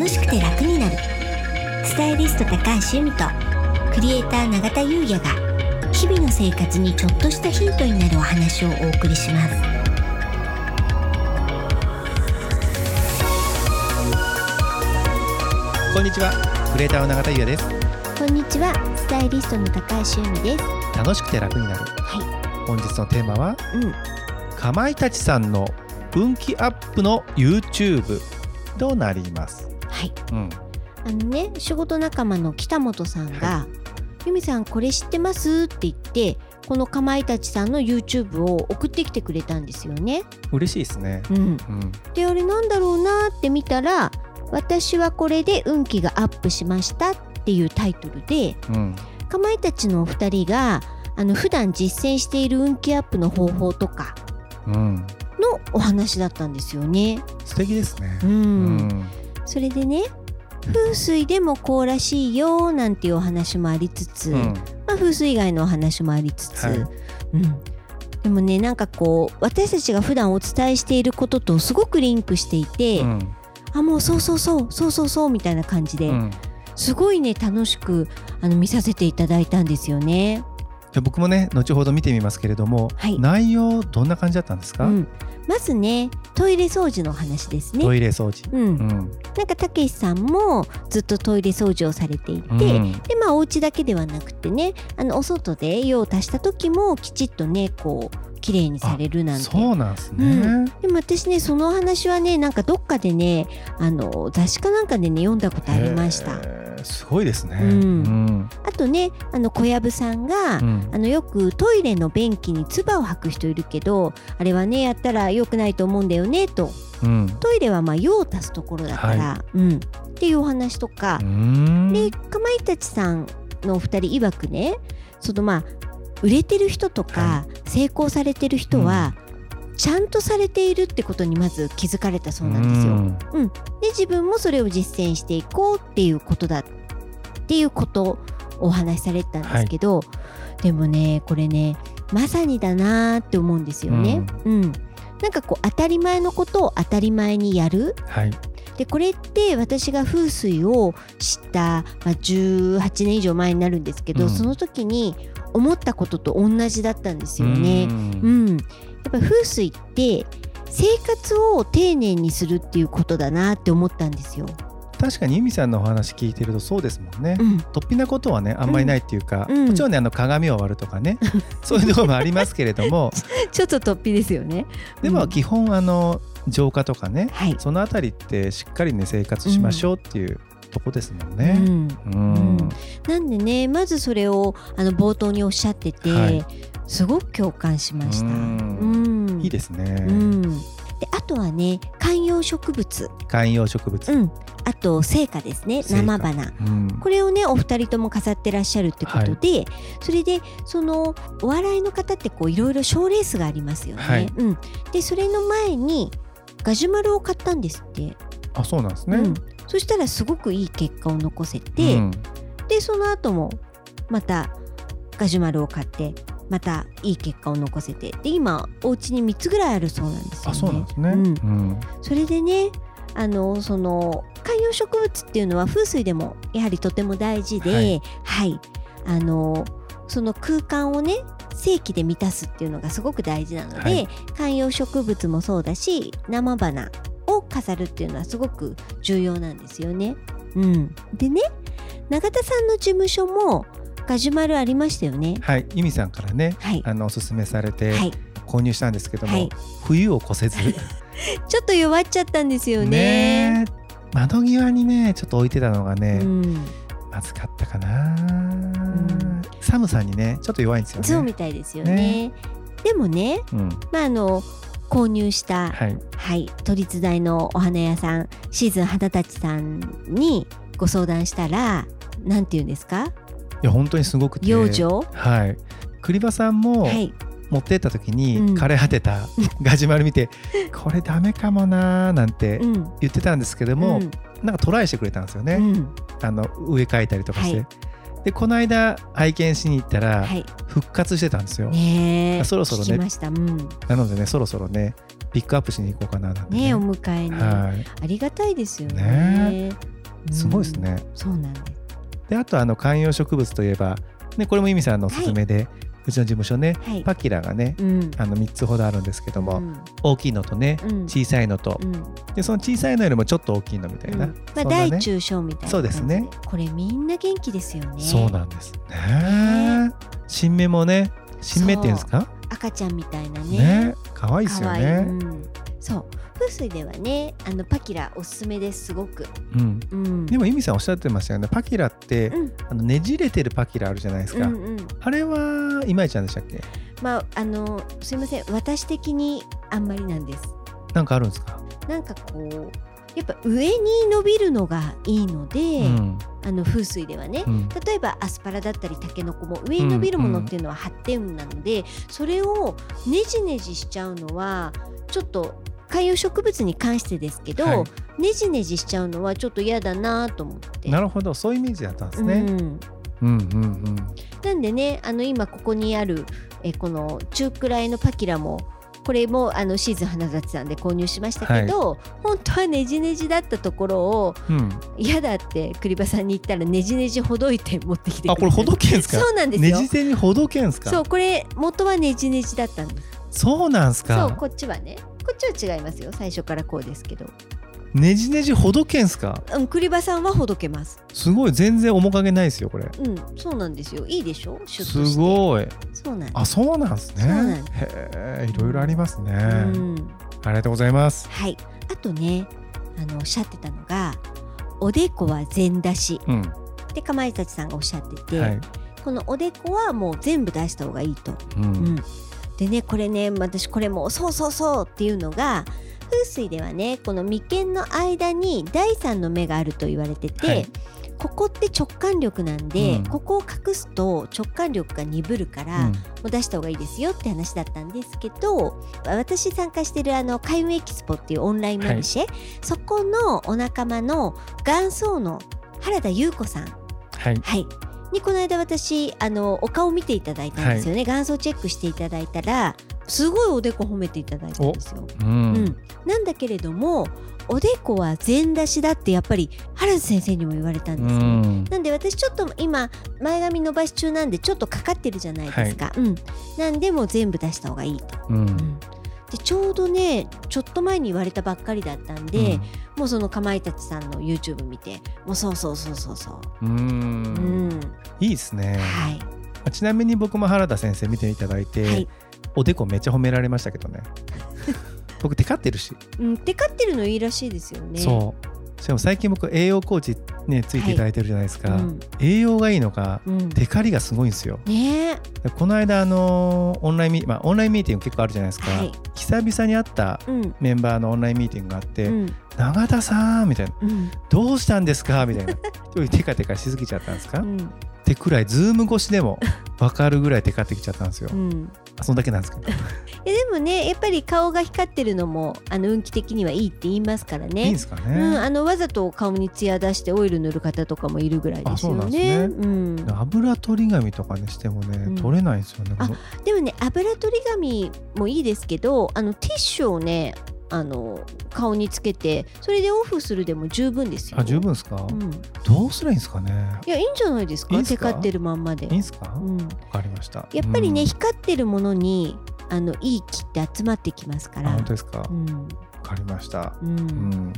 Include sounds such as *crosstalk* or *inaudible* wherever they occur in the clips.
楽しくて楽になる。スタイリスト高橋由美とクリエイター永田優也が日々の生活にちょっとしたヒントになるお話をお送りします。こんにちは。クリエイターの永田優也です。こんにちは。スタイリストの高橋由美です。楽しくて楽になる。は本日のテーマはうん。かまいたちさんの運気アップの YouTube となります？はい。うん。あのね仕事仲間の北本さんが「由美さんこれ知ってます?」って言ってこのかまいたちさんの YouTube を送ってきてくれたんですよね。嬉しいですね。うん、うん。であれなんだろうなって見たら「私はこれで運気がアップしました」っていうタイトルでうん。かまいたちのお二人があの普段実践している運気アップの方法とかうん。のお話だったんですよね。素敵ですね。うん。うんそれでね風水でもこうらしいよなんていうお話もありつつ、うん。まあ、風水以外のお話もありつつ、はい。うん、でもねなんかこう私たちが普段お伝えしていることとすごくリンクしていて、うん。あもうそうそうそうそうそうそうみたいな感じで、うん。すごいね楽しくあの見させていただいたんですよね。じゃあ僕もね後ほど見てみますけれども、はい。内容どんな感じだったんですか、うん、まずねトイレ掃除の話ですね。トイレ掃除、うん、うん。なんかたけしさんもずっとトイレ掃除をされていて、うん。でまあお家だけではなくてねあのお外で用を足した時もきちっとねこう綺麗にされるなんて。そうなんですね、うん。でも私ねそのお話はねなんかどっかでねあの雑誌かなんかでね読んだことありましたすごいですね。うん。うん。あとねあの小籔さんが、うん。あのよくトイレの便器に唾を吐く人いるけどあれはねやったら良くないと思うんだよねと。うん。トイレはまあ用を足すところだから、はうん、っていうお話とか。う、ん。でかまいたちさんのお二人曰くねそのまあ売れてる人とか、は成功されてる人は、ちゃんとされているってことにまず気づかれたそうなんですよ。で自分もそれを実践していこうっていうことだっていうことをお話しされてたんですけど、でもねこれねまさにだなーって思うんですよね。うん。なんかこう当たり前のことを当たり前にやる。はい。でこれって私が風水を知った、まあ、18年以上前になるんですけど、うん。その時に思ったことと同じだったんですよね。ううん。ん、やっぱ風水って生活を丁寧にするっていうことだなって思ったんですよ。確かに由美さんのお話聞いてるとそうですもんね。うん、突飛なことはねあんまりないっていうか、うんもちろんねあの鏡を割るとかね *laughs* そういうところもありますけれども *laughs* ちょっと突飛ですよね。うんでも基本あの浄化とかねはい。そのあたりってしっかりね生活しましょうっていうとこですもんね。なんでねまずそれをあの冒頭におっしゃってて、はい。すごく共感しました。いいですね。うん、であとはね観葉植物、観葉植物。うん、あと生花ですね。生花。うん。これをねお二人とも飾ってらっしゃるってことで、それでそのお笑いの方ってこういろいろ賞レースがありますよね。はい。うん、でそれの前にガジュマルを買ったんですって、あそうなんですね。うん、そしたらすごくいい結果を残せて、うん。でその後もまたガジュマルを買ってまたいい結果を残せてで今お家に3つぐらいあるそうなんですよね。あそうなんですね。うん。うん。それでねあのその観葉植物っていうのは風水でもやはりとても大事で、ははいい、あのその空間をね正規で満たすっていうのがすごく大事なので、はい。観葉植物もそうだし生花を飾るっていうのはすごく重要なんですよね。うん、でね永田さんの事務所もガジュマルありましたよね。はい、由美さんからね、はい、あのおすすめされてはい、購入したんですけども、はい冬を越せず *laughs* ちょっと弱っちゃったんですよね。ねえ窓際にねちょっと置いてたのがね、うん、まずかったかな、ん寒さにねちょっと弱いんですよね。そうみたいですよね。ねでもね、うん、まあ、あの購入した、はい、はい、都立大のお花屋さんシーズン花たちさんにご相談したらなんて言うんですか？いや本当にすごくて。養生？はい。栗羽さんもはい。持ってった時にうん。枯れ果てたガジュマル見て、これダメかもなーなんてうん。言ってたんですけども、うん。なんかトライしてくれたんですよね、うん。あの植え替えたりとかして、はいでこの間拝見しに行ったらはい。復活してたんですよ、ねえ。そろそろね。聞きました。うん。なのでねそろそろねピックアップしに行こうかななんてね。えお迎えに、はい。ありがたいですよね。ねうんすごいですね、そうなんです。であとあの観葉植物といえば、ね、これも由美さんのおすすめで、うちの事務所ねはい。パキラがねうん。あの3つほどあるんですけども、うん。大きいのとねうん。小さいのと、うん。でその小さいのよりもちょっと大きいのみたいな、うん。まあ、大中小みたいなそうですね。これみんな元気ですよね。そうなんですね。新芽もね新芽っていうんですか？赤ちゃんみたいなね。ね。可愛いですよね。うん、そう。風水ではねあのパキラおすすめですすごく、うん。うん、でも由美さんおっしゃってましたよね。パキラって、うん。あのねじれてるパキラあるじゃないですか、うんうん。あれはいまいちなんでしたっけ？まああのすいません。私的にあんまりなんです。なんかあるんですか、なんかこうやっぱ上に伸びるのがいいので、うん。あの風水ではね、うん。例えばアスパラだったりタケノコも上に伸びるものっていうのは発展なので、それをねじねじしちゃうのはちょっと観葉植物に関してですけど、はい。ねじねじしちゃうのはちょっと嫌だなと思って。なるほどそういうイメージだったんですね、うん、うん、うんうん。なんでねあの今ここにあるえこの中くらいのパキラもこれもあのシーズン花立さんで購入しましたけど、本当はねじねじだったところをうん。嫌だって栗場さんに言ったらねじねじほどいて持ってきてくれて。あこれほどけんすか？そうなんですよ。ねじ手にほどけんすか？そうこれ元はねじねじだったんです。そうなんすそうかこっちはねこっちは違いますよ。最初からこうですけど。ねじねじほどけんすか？うん栗場さんはほどけます。すごい。全然面影ないですよこれ。うんそうなんですよ。いいでしょ？シュッとして。すごい。そうなんです。あそうなんですね。そうなんでへえいろいろありますね、うん。ありがとうございます。はい。あとねあのおっしゃってたのがおでこは全出し。うん。ってかまいたちさんがおっしゃってて、はい。このおでこはもう全部出した方がいいと。うん。うん、でねこれね私これもそうそうそうっていうのが風水ではねこの眉間の間に第三の目があると言われてて、はい。ここって直感力なんで、うん。ここを隠すと直感力が鈍るから、うん。もう出した方がいいですよって話だったんですけど私参加してるあの開運エキスポっていうオンラインマルシェ、そこのお仲間の元祖の原田優子さん。はい。はい。にこの間私あのお顔見ていただいたんですよね、元祖チェックしていただいたらすごいおでこ褒めていただいたんですよ。ううん。ん、なんだけれどもおでこは全出しだってやっぱり原田先生にも言われたんうですね。ん。なんで私ちょっと今前髪伸ばし中なんでちょっとかかってるじゃないですか。うん、なんでもう全部出した方がいいと。うん。うんでちょうどねちょっと前に言われたばっかりだったんで、もうそのかまいたちさんの YouTube 見てもうそうそうそうそうそう。うん。うん、いいですね。はい。ちなみに僕も原田先生見ていただいて、はい。おでこめっちゃ褒められましたけどね。*laughs* 僕テカってるし、うん、テカってるのいいらしいですよね。そうしかも最近僕栄養コーチねついていただいてるじゃないですか、うん栄養がいいのかうん、テカリがすごいんですよ。ね。この間あのーオンラインミ、まあ、オンラインミーティング結構あるじゃないですか、はい。久々に会ったうん、メンバーのオンラインミーティングがあって、うん、永田さんみたいな。うん、どうしたんですか？みたいな。テカテカしすぎちゃったんですか、っうん、てくらいズーム越しでも *laughs* 分かるぐらいテカってきちゃったんですよ、うん。そんだけなんですけど、*laughs* えでもね、やっぱり顔が光ってるのもあの運気的にはいいって言いますからね。いいんですかね、うん、あのわざと顔にツヤ出してオイル塗る方とかもいるぐらいですよあそうなんね。うん、油取り紙とかにしてもね、うん。取れないんですよねでもね、油取り紙もいいですけど、あのティッシュをね、あの顔につけて、それでオフするでも十分ですよ。あ十分ですか、うん、どうすればいいんですかね？いやいいんじゃないですか。テカってるまんまで。いいんですか？わ、うん。かりましたやっぱりね、うん光ってるものにあのいい気って集まってきますから。あ本当ですか？わ、うんかりました。うん。うん。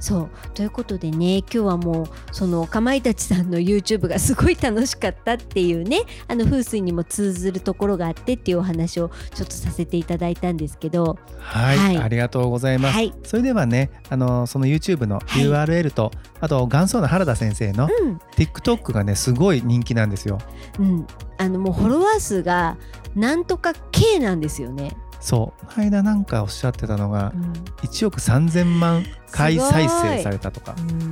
そう。ということでね今日はもうそのかまいたちさんの YouTube がすごい楽しかったっていうねあの風水にも通ずるところがあってっていうお話をちょっとさせていただいたんですけど。はい、はい。ありがとうございます、はい。それではねあのその YouTube のはい。URL と、あと元祖の原田先生のうん。TikTok がねすごい人気なんですよ。うん。あのもうフォロワー数がなんとか K なんですよね。そう。この間なんかおっしゃってたのがうん。1億3000万回再生されたとか。うん。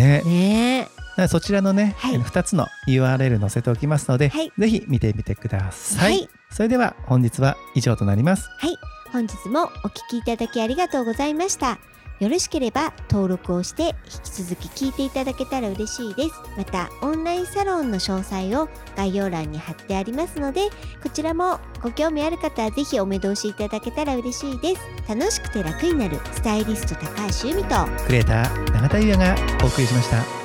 ね。ね。そちらのね、はい。2つの URL 載せておきますので、はい。ぜひ見てみてください、はい。それでは本日は以上となります。はい。本日もお聞きいただきありがとうございました。よろしければ登録をして引き続き聞いていただけたら嬉しいです。またオンラインサロンの詳細を概要欄に貼ってありますのでこちらもご興味ある方は是非お目通しいただけたら嬉しいです。楽しくて楽になるスタイリスト高橋由美とクリエイター永田優也がお送りしました。